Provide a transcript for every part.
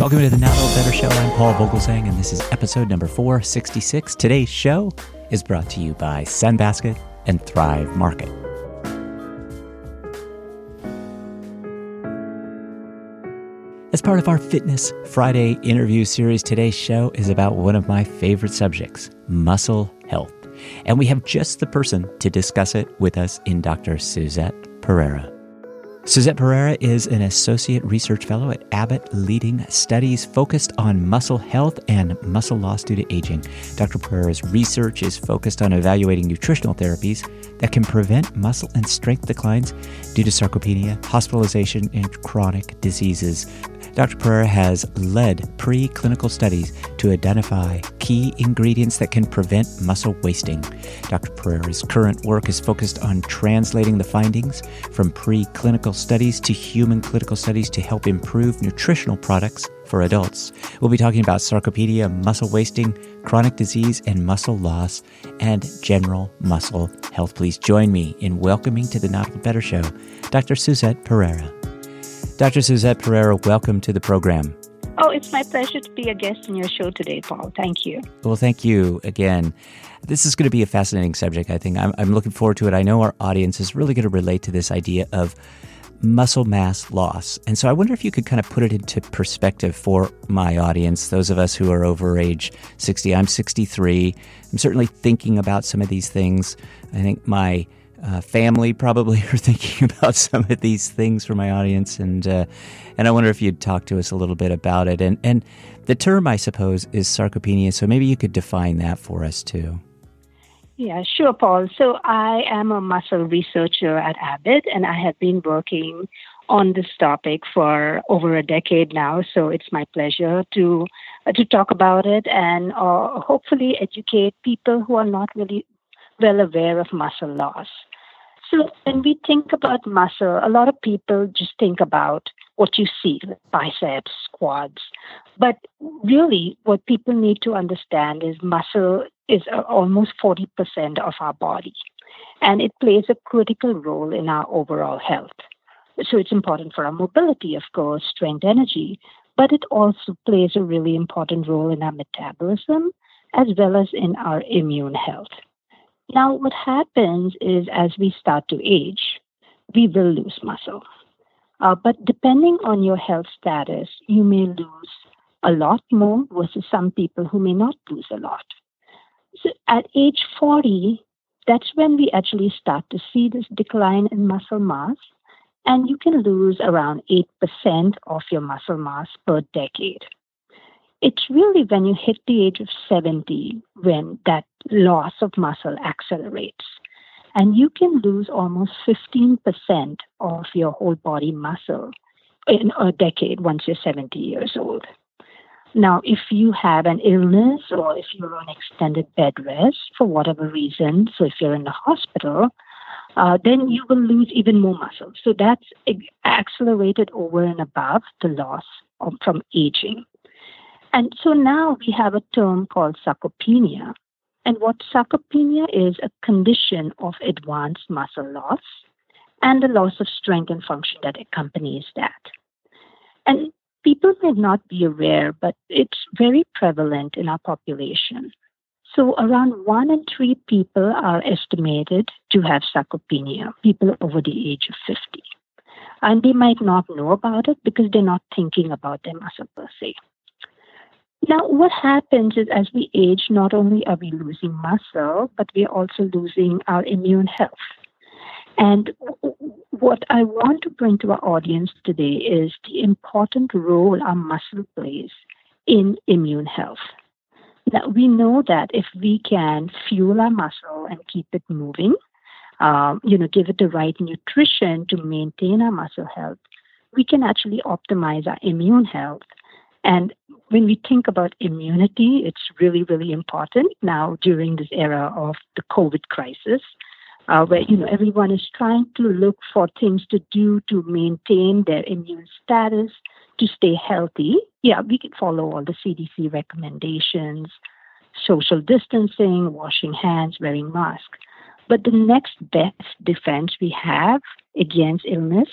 Welcome to the Not Old Better Show. I'm Paul Vogelzang, and this is episode number 466. Today's show is brought to you by Sunbasket and Thrive Market. As part of our Fitness Friday interview series, today's show is about one of my favorite subjects muscle health. And we have just the person to discuss it with us in Dr. Suzette Pereira. Suzette Pereira is an associate research fellow at Abbott, leading studies focused on muscle health and muscle loss due to aging. Dr. Pereira's research is focused on evaluating nutritional therapies that can prevent muscle and strength declines due to sarcopenia, hospitalization, and chronic diseases. Dr. Pereira has led preclinical studies to identify key ingredients that can prevent muscle wasting. Dr. Pereira's current work is focused on translating the findings from preclinical studies to human clinical studies to help improve nutritional products for adults. We'll be talking about sarcopenia, muscle wasting, chronic disease, and muscle loss, and general muscle health. Please join me in welcoming to the Not Better Show, Dr. Suzette Pereira. Dr. Suzette Pereira, welcome to the program. Oh, it's my pleasure to be a guest on your show today, Paul. Thank you. Well, thank you again. This is going to be a fascinating subject, I think. I'm, I'm looking forward to it. I know our audience is really going to relate to this idea of muscle mass loss. And so I wonder if you could kind of put it into perspective for my audience, those of us who are over age 60. I'm 63. I'm certainly thinking about some of these things. I think my uh, family probably are thinking about some of these things for my audience, and uh, and I wonder if you'd talk to us a little bit about it. And and the term, I suppose, is sarcopenia. So maybe you could define that for us too. Yeah, sure, Paul. So I am a muscle researcher at Abbott, and I have been working on this topic for over a decade now. So it's my pleasure to uh, to talk about it and uh, hopefully educate people who are not really well aware of muscle loss. So when we think about muscle, a lot of people just think about what you see, biceps, quads. But really, what people need to understand is muscle is uh, almost 40% of our body, and it plays a critical role in our overall health. So it's important for our mobility, of course, strength, energy, but it also plays a really important role in our metabolism as well as in our immune health. Now, what happens is as we start to age, we will lose muscle. Uh, but depending on your health status, you may lose a lot more versus some people who may not lose a lot. So at age 40, that's when we actually start to see this decline in muscle mass, and you can lose around 8% of your muscle mass per decade it's really when you hit the age of 70 when that loss of muscle accelerates. And you can lose almost 15% of your whole body muscle in a decade once you're 70 years old. Now, if you have an illness or if you're on extended bed rest for whatever reason, so if you're in the hospital, uh, then you will lose even more muscle. So that's accelerated over and above the loss of, from aging. And so now we have a term called sarcopenia. And what sarcopenia is a condition of advanced muscle loss and the loss of strength and function that accompanies that. And people may not be aware, but it's very prevalent in our population. So around one in three people are estimated to have sarcopenia, people over the age of 50. And they might not know about it because they're not thinking about their muscle per se. Now, what happens is as we age, not only are we losing muscle, but we're also losing our immune health. And what I want to bring to our audience today is the important role our muscle plays in immune health. Now, we know that if we can fuel our muscle and keep it moving, um, you know, give it the right nutrition to maintain our muscle health, we can actually optimize our immune health and when we think about immunity, it's really, really important now during this era of the COVID crisis, uh, where you know everyone is trying to look for things to do to maintain their immune status, to stay healthy. Yeah, we can follow all the CDC recommendations, social distancing, washing hands, wearing masks. But the next best defense we have against illness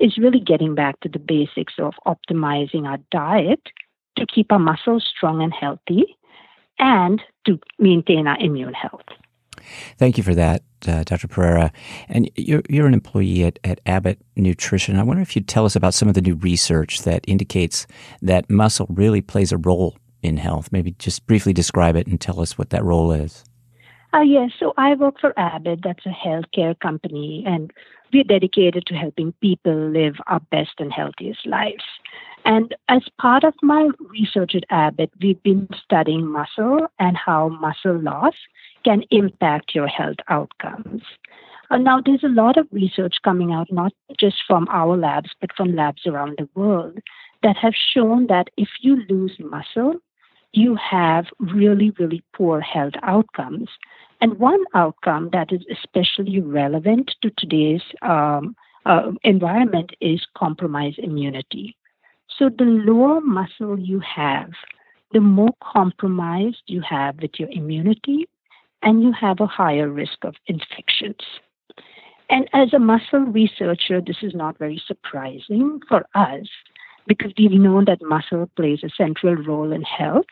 is really getting back to the basics of optimizing our diet to keep our muscles strong and healthy and to maintain our immune health. Thank you for that, uh, Dr. Pereira. And you're, you're an employee at, at Abbott Nutrition. I wonder if you'd tell us about some of the new research that indicates that muscle really plays a role in health. Maybe just briefly describe it and tell us what that role is. Uh, yes, so I work for Abbott. That's a healthcare company, and we're dedicated to helping people live our best and healthiest lives. And as part of my research at Abbott, we've been studying muscle and how muscle loss can impact your health outcomes. Uh, now, there's a lot of research coming out, not just from our labs, but from labs around the world, that have shown that if you lose muscle, you have really, really poor health outcomes. And one outcome that is especially relevant to today's um, uh, environment is compromised immunity. So, the lower muscle you have, the more compromised you have with your immunity, and you have a higher risk of infections. And as a muscle researcher, this is not very surprising for us because we've known that muscle plays a central role in health.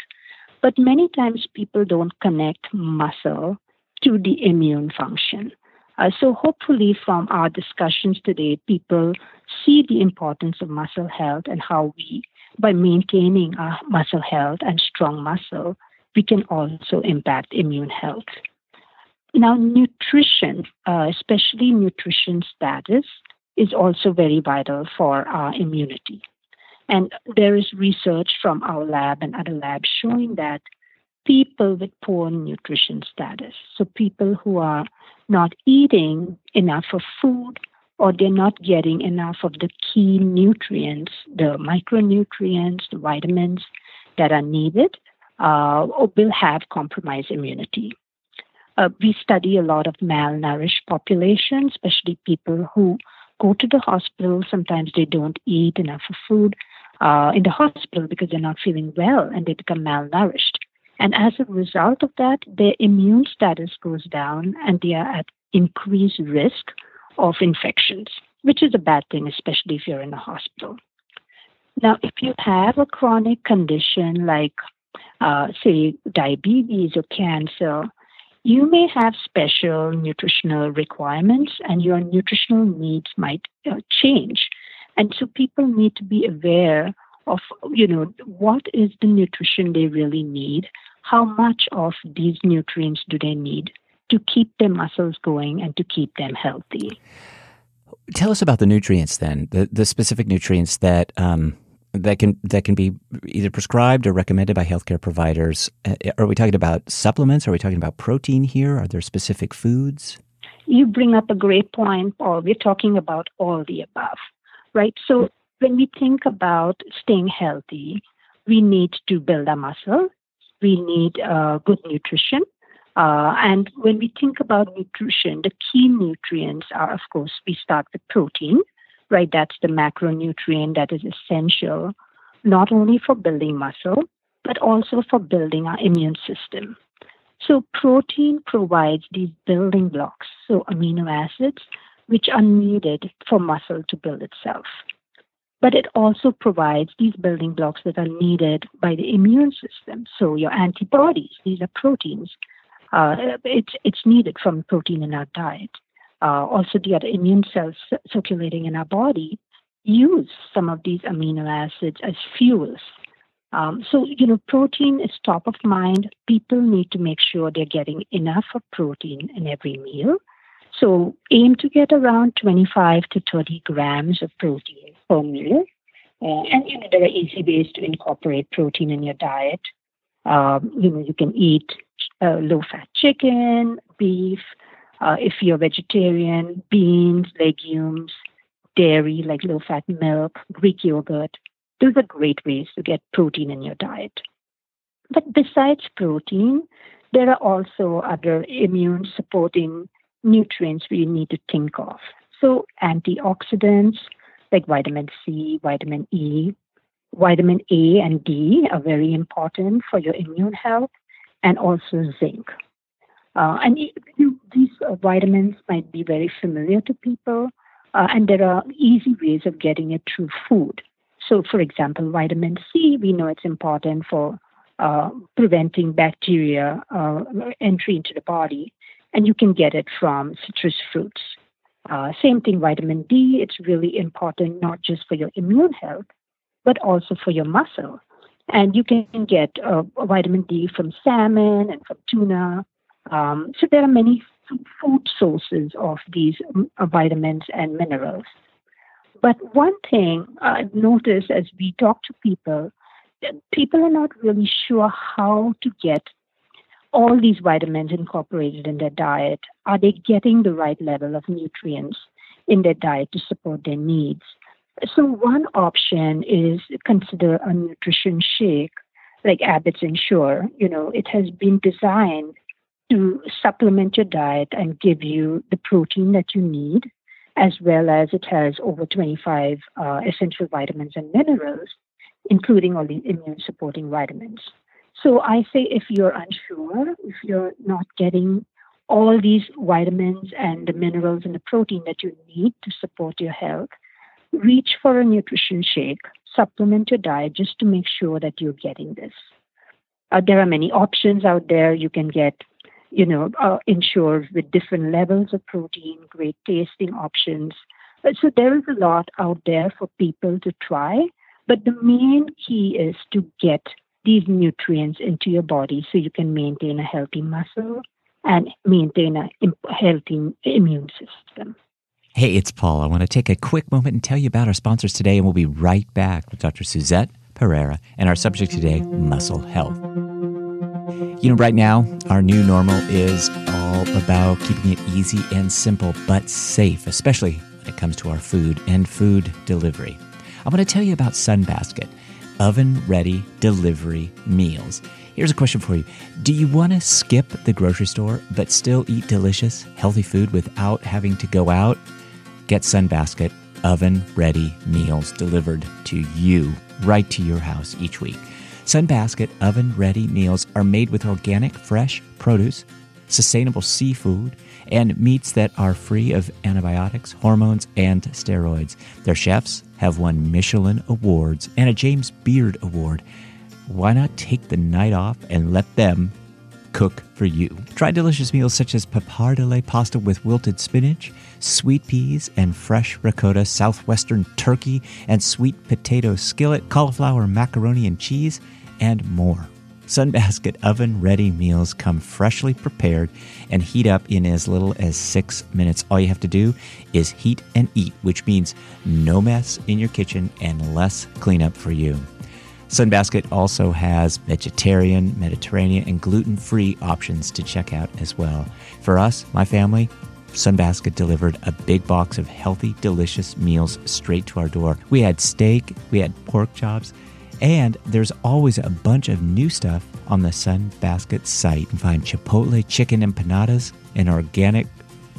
But many times people don't connect muscle to the immune function. Uh, so, hopefully, from our discussions today, people see the importance of muscle health and how we, by maintaining our muscle health and strong muscle, we can also impact immune health. Now, nutrition, uh, especially nutrition status, is also very vital for our immunity. And there is research from our lab and other labs showing that people with poor nutrition status, so people who are not eating enough of food or they're not getting enough of the key nutrients, the micronutrients, the vitamins that are needed, uh, will have compromised immunity. Uh, we study a lot of malnourished populations, especially people who go to the hospital. Sometimes they don't eat enough of food uh, in the hospital because they're not feeling well and they become malnourished. And as a result of that, their immune status goes down and they are at increased risk of infections, which is a bad thing, especially if you're in a hospital. Now, if you have a chronic condition like, uh, say, diabetes or cancer, you may have special nutritional requirements and your nutritional needs might uh, change. And so people need to be aware of, you know, what is the nutrition they really need? How much of these nutrients do they need to keep their muscles going and to keep them healthy? Tell us about the nutrients then, the, the specific nutrients that um, that can that can be either prescribed or recommended by healthcare providers. Uh, are we talking about supplements? Are we talking about protein here? Are there specific foods? You bring up a great point, Paul. We're talking about all the above, right? So when we think about staying healthy, we need to build our muscle. We need uh, good nutrition. Uh, and when we think about nutrition, the key nutrients are, of course, we start with protein, right? That's the macronutrient that is essential not only for building muscle, but also for building our immune system. So, protein provides these building blocks, so amino acids, which are needed for muscle to build itself. But it also provides these building blocks that are needed by the immune system. So, your antibodies, these are proteins. Uh, it's, it's needed from protein in our diet uh, also the other immune cells circulating in our body use some of these amino acids as fuels. Um, so, you know, protein is top of mind. People need to make sure they're getting enough of protein in every meal. So, aim to get around 25 to 30 grams of protein per meal. Uh, and, you know, there are easy ways to incorporate protein in your diet. Um, you know, you can eat uh, low fat chicken, beef, uh, if you're vegetarian, beans, legumes, dairy like low fat milk, Greek yogurt, those are great ways to get protein in your diet. But besides protein, there are also other immune supporting nutrients we need to think of. So, antioxidants like vitamin C, vitamin E, vitamin A, and D are very important for your immune health, and also zinc. Uh, and you, these uh, vitamins might be very familiar to people, uh, and there are easy ways of getting it through food. so, for example, vitamin C, we know it's important for uh, preventing bacteria uh, entry into the body, and you can get it from citrus fruits. Uh, same thing, vitamin D, it's really important not just for your immune health, but also for your muscle. And you can get uh, vitamin D from salmon and from tuna. Um, so there are many food sources of these uh, vitamins and minerals. But one thing I've noticed as we talk to people, people are not really sure how to get all these vitamins incorporated in their diet. Are they getting the right level of nutrients in their diet to support their needs? So, one option is consider a nutrition shake like Abbott's Ensure. You know, it has been designed to supplement your diet and give you the protein that you need, as well as it has over 25 uh, essential vitamins and minerals, including all the immune supporting vitamins. So I say if you're unsure, if you're not getting all these vitamins and the minerals and the protein that you need to support your health, reach for a nutrition shake, supplement your diet just to make sure that you're getting this. Uh, there are many options out there. You can get, you know, uh, Ensure with different levels of protein, great tasting options. Uh, so there is a lot out there for people to try. But the main key is to get these nutrients into your body so you can maintain a healthy muscle and maintain a healthy immune system. Hey, it's Paul. I want to take a quick moment and tell you about our sponsors today, and we'll be right back with Dr. Suzette Pereira and our subject today, muscle health. You know, right now, our new normal is all about keeping it easy and simple, but safe, especially when it comes to our food and food delivery. I want to tell you about Sunbasket, oven ready delivery meals. Here's a question for you Do you want to skip the grocery store but still eat delicious, healthy food without having to go out? Get Sunbasket oven ready meals delivered to you right to your house each week. Sunbasket oven ready meals are made with organic, fresh produce, sustainable seafood, and meats that are free of antibiotics, hormones, and steroids. Their chefs have won Michelin awards and a James Beard Award. Why not take the night off and let them cook for you? Try delicious meals such as pappardelle pasta with wilted spinach sweet peas and fresh ricotta, southwestern turkey and sweet potato skillet, cauliflower macaroni and cheese, and more. Sunbasket oven ready meals come freshly prepared and heat up in as little as six minutes. All you have to do is heat and eat, which means no mess in your kitchen and less cleanup for you. Sunbasket also has vegetarian, Mediterranean, and gluten free options to check out as well. For us, my family, Sunbasket delivered a big box of healthy, delicious meals straight to our door. We had steak, we had pork chops, and there's always a bunch of new stuff on the Sunbasket site. You can find Chipotle chicken empanadas and organic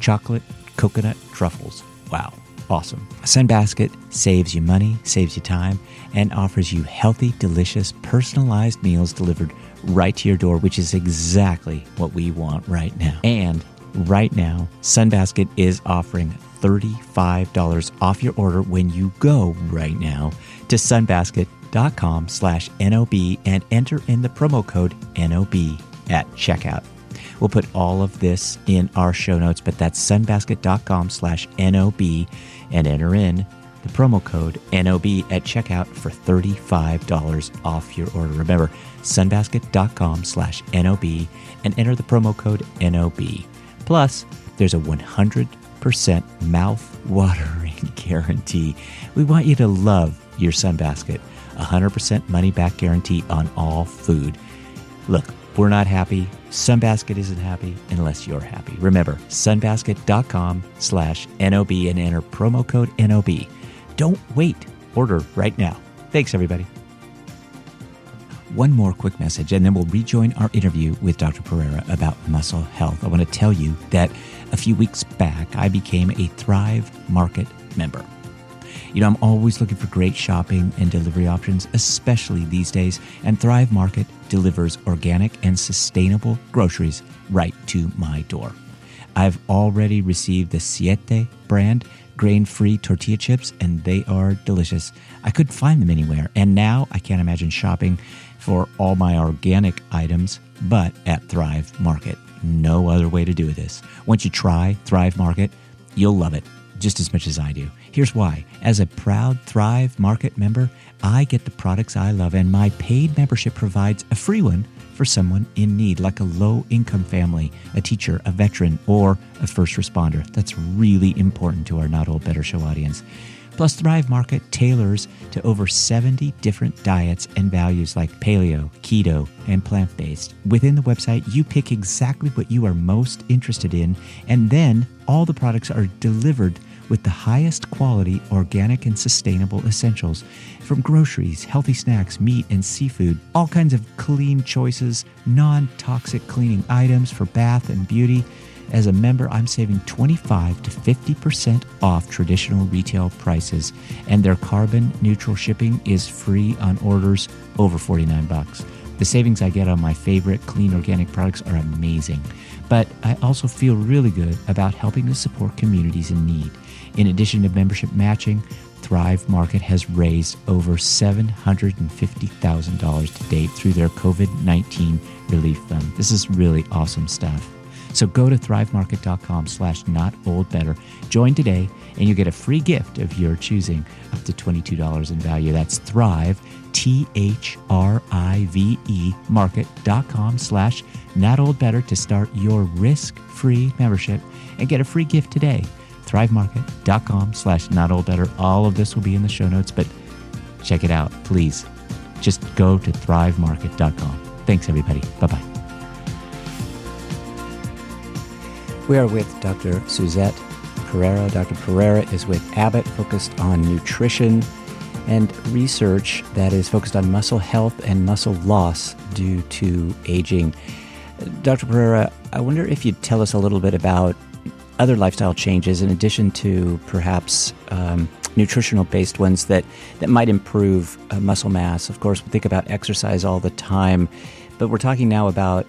chocolate coconut truffles. Wow, awesome. Sunbasket saves you money, saves you time, and offers you healthy, delicious, personalized meals delivered right to your door, which is exactly what we want right now. And right now, Sunbasket is offering $35 off your order when you go right now to sunbasket.com slash NOB and enter in the promo code NOB at checkout. We'll put all of this in our show notes, but that's sunbasket.com slash NOB and enter in the promo code NOB at checkout for $35 off your order. Remember, sunbasket.com slash NOB and enter the promo code NOB. Plus, there's a 100% mouth watering guarantee. We want you to love your Sunbasket. 100% money back guarantee on all food. Look, we're not happy. Sunbasket isn't happy unless you're happy. Remember, sunbasket.com slash NOB and enter promo code NOB. Don't wait. Order right now. Thanks, everybody one more quick message, and then we'll rejoin our interview with Dr. Pereira about muscle health. I want to tell you that a few weeks back, I became a Thrive Market member. You know, I'm always looking for great shopping and delivery options, especially these days, and Thrive Market delivers organic and sustainable groceries right to my door. I've already received the Siete brand grain free tortilla chips, and they are delicious. I couldn't find them anywhere, and now I can't imagine shopping for all my organic items but at Thrive Market. No other way to do this. Once you try Thrive Market, you'll love it just as much as I do. Here's why. As a proud Thrive Market member, I get the products I love, and my paid membership provides a free one for someone in need, like a low income family, a teacher, a veteran, or a first responder. That's really important to our Not Old Better Show audience. Plus, Thrive Market tailors to over 70 different diets and values like paleo, keto, and plant based. Within the website, you pick exactly what you are most interested in, and then all the products are delivered with the highest quality organic and sustainable essentials from groceries, healthy snacks, meat, and seafood, all kinds of clean choices, non toxic cleaning items for bath and beauty. As a member, I'm saving 25 to 50% off traditional retail prices, and their carbon neutral shipping is free on orders over 49 bucks. The savings I get on my favorite clean organic products are amazing, but I also feel really good about helping to support communities in need. In addition to membership matching, Thrive Market has raised over $750,000 to date through their COVID 19 relief fund. This is really awesome stuff. So go to thrivemarket.com slash not old better. Join today and you get a free gift of your choosing up to $22 in value. That's thrive, T H R I V E market.com slash not better to start your risk free membership and get a free gift today thrivemarket.com slash not old better. All of this will be in the show notes, but check it out, please. Just go to thrivemarket.com. Thanks, everybody. Bye bye. We are with Dr. Suzette Pereira. Dr. Pereira is with Abbott, focused on nutrition and research that is focused on muscle health and muscle loss due to aging. Dr. Pereira, I wonder if you'd tell us a little bit about other lifestyle changes in addition to perhaps um, nutritional based ones that, that might improve uh, muscle mass. Of course, we think about exercise all the time, but we're talking now about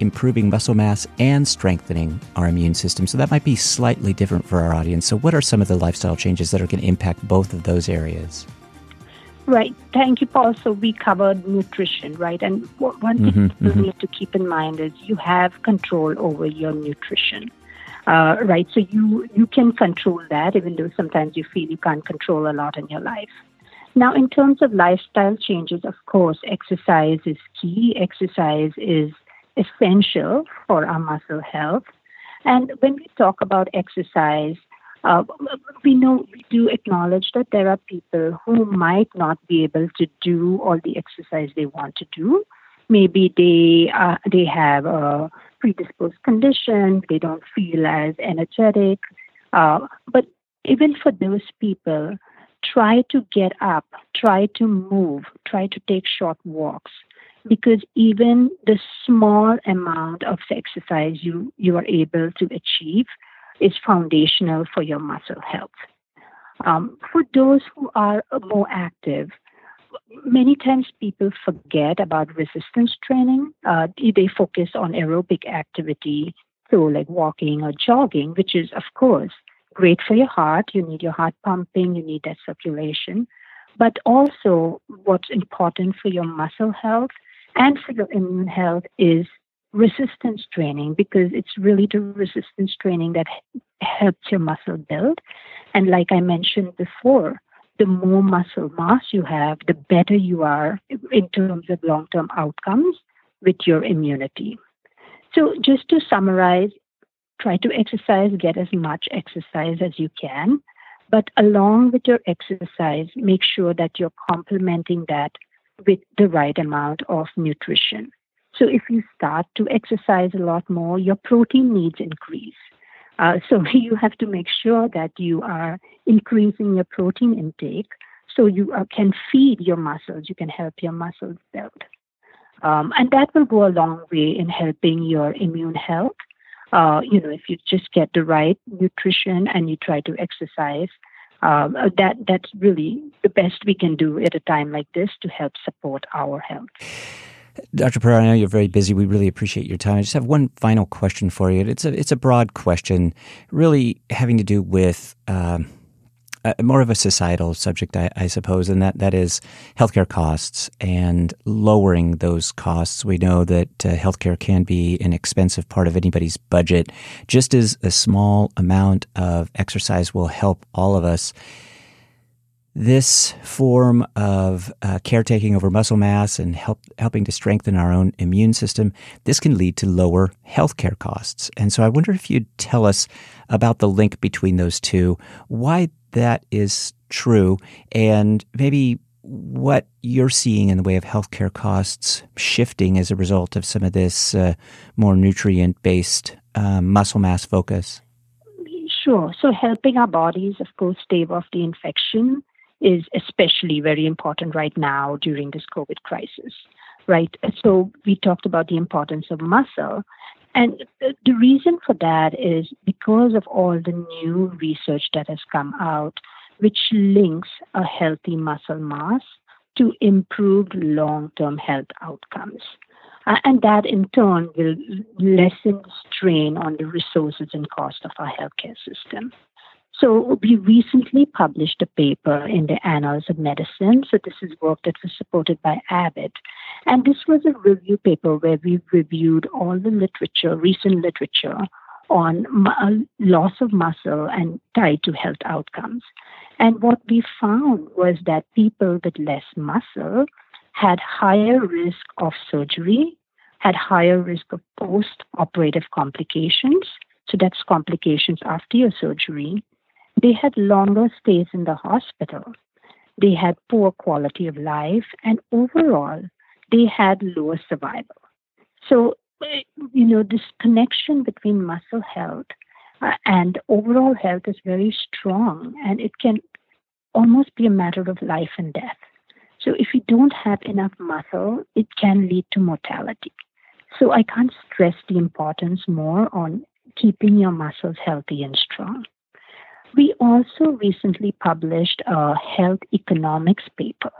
improving muscle mass and strengthening our immune system. So that might be slightly different for our audience. So, what are some of the lifestyle changes that are going to impact both of those areas? Right. Thank you, Paul. So we covered nutrition, right? And one thing mm-hmm, you mm-hmm. need to keep in mind is you have control over your nutrition uh, right? So you you can control that, even though sometimes you feel you can't control a lot in your life. Now, in terms of lifestyle changes, of course, exercise is key. Exercise is essential for our muscle health. And when we talk about exercise, uh, we know we do acknowledge that there are people who might not be able to do all the exercise they want to do. Maybe they uh, they have a predisposed condition, they don't feel as energetic. Uh, but even for those people, try to get up, try to move, try to take short walks. Because even the small amount of exercise you, you are able to achieve is foundational for your muscle health. Um, for those who are more active, many times people forget about resistance training. Uh, they focus on aerobic activity, so like walking or jogging, which is, of course, great for your heart. You need your heart pumping, you need that circulation. But also, what's important for your muscle health and for your immune health is resistance training because it's really the resistance training that helps your muscle build. And like I mentioned before, the more muscle mass you have, the better you are in terms of long term outcomes with your immunity. So, just to summarize, try to exercise, get as much exercise as you can. But along with your exercise, make sure that you're complementing that with the right amount of nutrition. So, if you start to exercise a lot more, your protein needs increase. Uh, so you have to make sure that you are increasing your protein intake so you uh, can feed your muscles, you can help your muscles build. Um, and that will go a long way in helping your immune health. Uh, you know, if you just get the right nutrition and you try to exercise, um, uh, that that's really the best we can do at a time like this to help support our health. Dr. Pereira, I know you're very busy. We really appreciate your time. I just have one final question for you. It's a it's a broad question, really having to do with um, uh, more of a societal subject, I, I, suppose, and that, that is healthcare costs and lowering those costs. We know that uh, healthcare can be an expensive part of anybody's budget, just as a small amount of exercise will help all of us. This form of uh, caretaking over muscle mass and help, helping to strengthen our own immune system, this can lead to lower healthcare costs. And so I wonder if you'd tell us about the link between those two, why that is true, and maybe what you're seeing in the way of healthcare costs shifting as a result of some of this uh, more nutrient based uh, muscle mass focus. Sure. So, helping our bodies, of course, stave off the infection is especially very important right now during this COVID crisis, right? So we talked about the importance of muscle. And the reason for that is because of all the new research that has come out, which links a healthy muscle mass to improved long term health outcomes. Uh, and that in turn will lessen the strain on the resources and cost of our healthcare system. So we recently published a paper in the Annals of Medicine. So this is work that was supported by Abbott. And this was a review paper where we reviewed all the literature, recent literature on mu- uh, loss of muscle and tied to health outcomes. And what we found was that people with less muscle had higher risk of surgery, had higher risk of post operative complications. So that's complications after your surgery they had longer stays in the hospital. They had poor quality of life, and overall, they had lower survival. So, you know, this connection between muscle health uh, and overall health is very strong, and it can almost be a matter of life and death. So, if you don't have enough muscle, it can lead to mortality. So, I can't stress the importance more on keeping your muscles healthy and strong. We also recently published a health economics paper.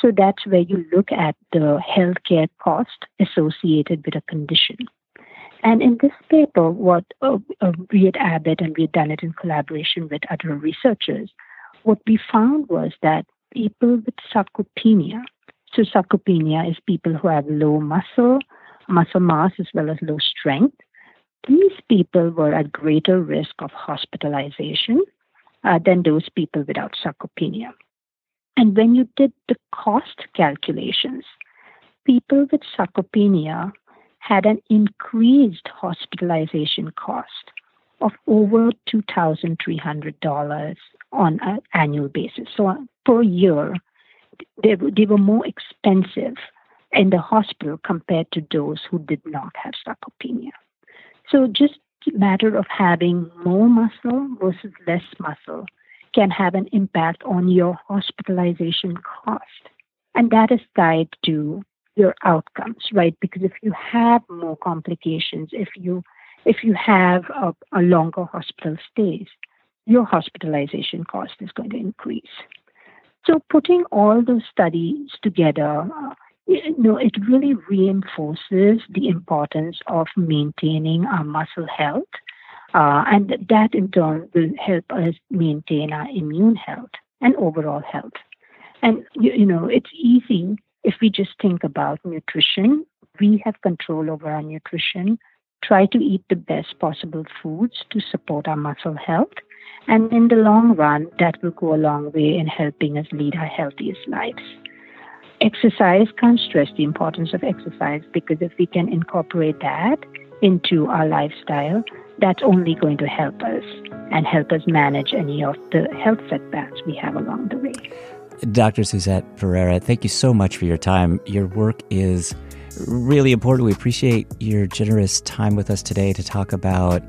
So that's where you look at the healthcare cost associated with a condition. And in this paper, what uh, uh, we at Abbott, and we had done it in collaboration with other researchers, what we found was that people with sarcopenia, so sarcopenia is people who have low muscle, muscle mass, as well as low strength, these people were at greater risk of hospitalization uh, than those people without sarcopenia. And when you did the cost calculations, people with sarcopenia had an increased hospitalization cost of over $2,300 on an annual basis. So uh, per year, they, they were more expensive in the hospital compared to those who did not have sarcopenia. So just matter of having more muscle versus less muscle can have an impact on your hospitalization cost. And that is tied to your outcomes, right? Because if you have more complications, if you if you have a, a longer hospital stays, your hospitalization cost is going to increase. So putting all those studies together, uh, know, it really reinforces the importance of maintaining our muscle health. Uh, and that in turn will help us maintain our immune health and overall health. And, you, you know, it's easy if we just think about nutrition. We have control over our nutrition. Try to eat the best possible foods to support our muscle health. And in the long run, that will go a long way in helping us lead our healthiest lives exercise, can't stress the importance of exercise because if we can incorporate that into our lifestyle, that's only going to help us and help us manage any of the health setbacks we have along the way. Dr. Suzette Pereira, thank you so much for your time. Your work is really important. We appreciate your generous time with us today to talk about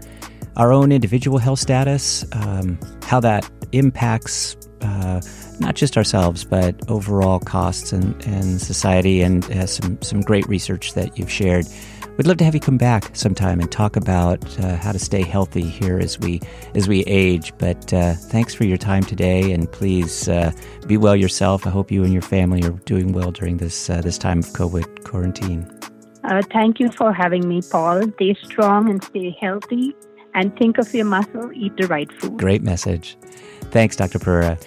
our own individual health status, um, how that impacts uh, not just ourselves, but overall costs and, and society, and has some, some great research that you've shared. We'd love to have you come back sometime and talk about uh, how to stay healthy here as we as we age. But uh, thanks for your time today, and please uh, be well yourself. I hope you and your family are doing well during this uh, this time of COVID quarantine. Uh, thank you for having me, Paul. Stay strong and stay healthy, and think of your muscle. Eat the right food. Great message. Thanks, Dr. Pereira.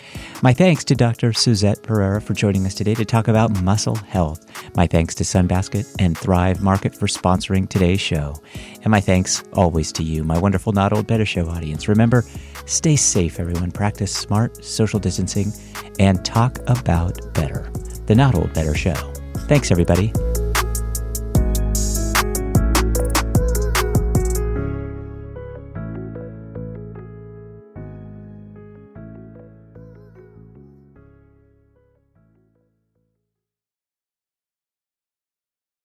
My thanks to Dr. Suzette Pereira for joining us today to talk about muscle health. My thanks to Sunbasket and Thrive Market for sponsoring today's show. And my thanks always to you, my wonderful Not Old Better Show audience. Remember, stay safe, everyone. Practice smart social distancing and talk about better. The Not Old Better Show. Thanks, everybody.